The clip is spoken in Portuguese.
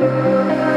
Música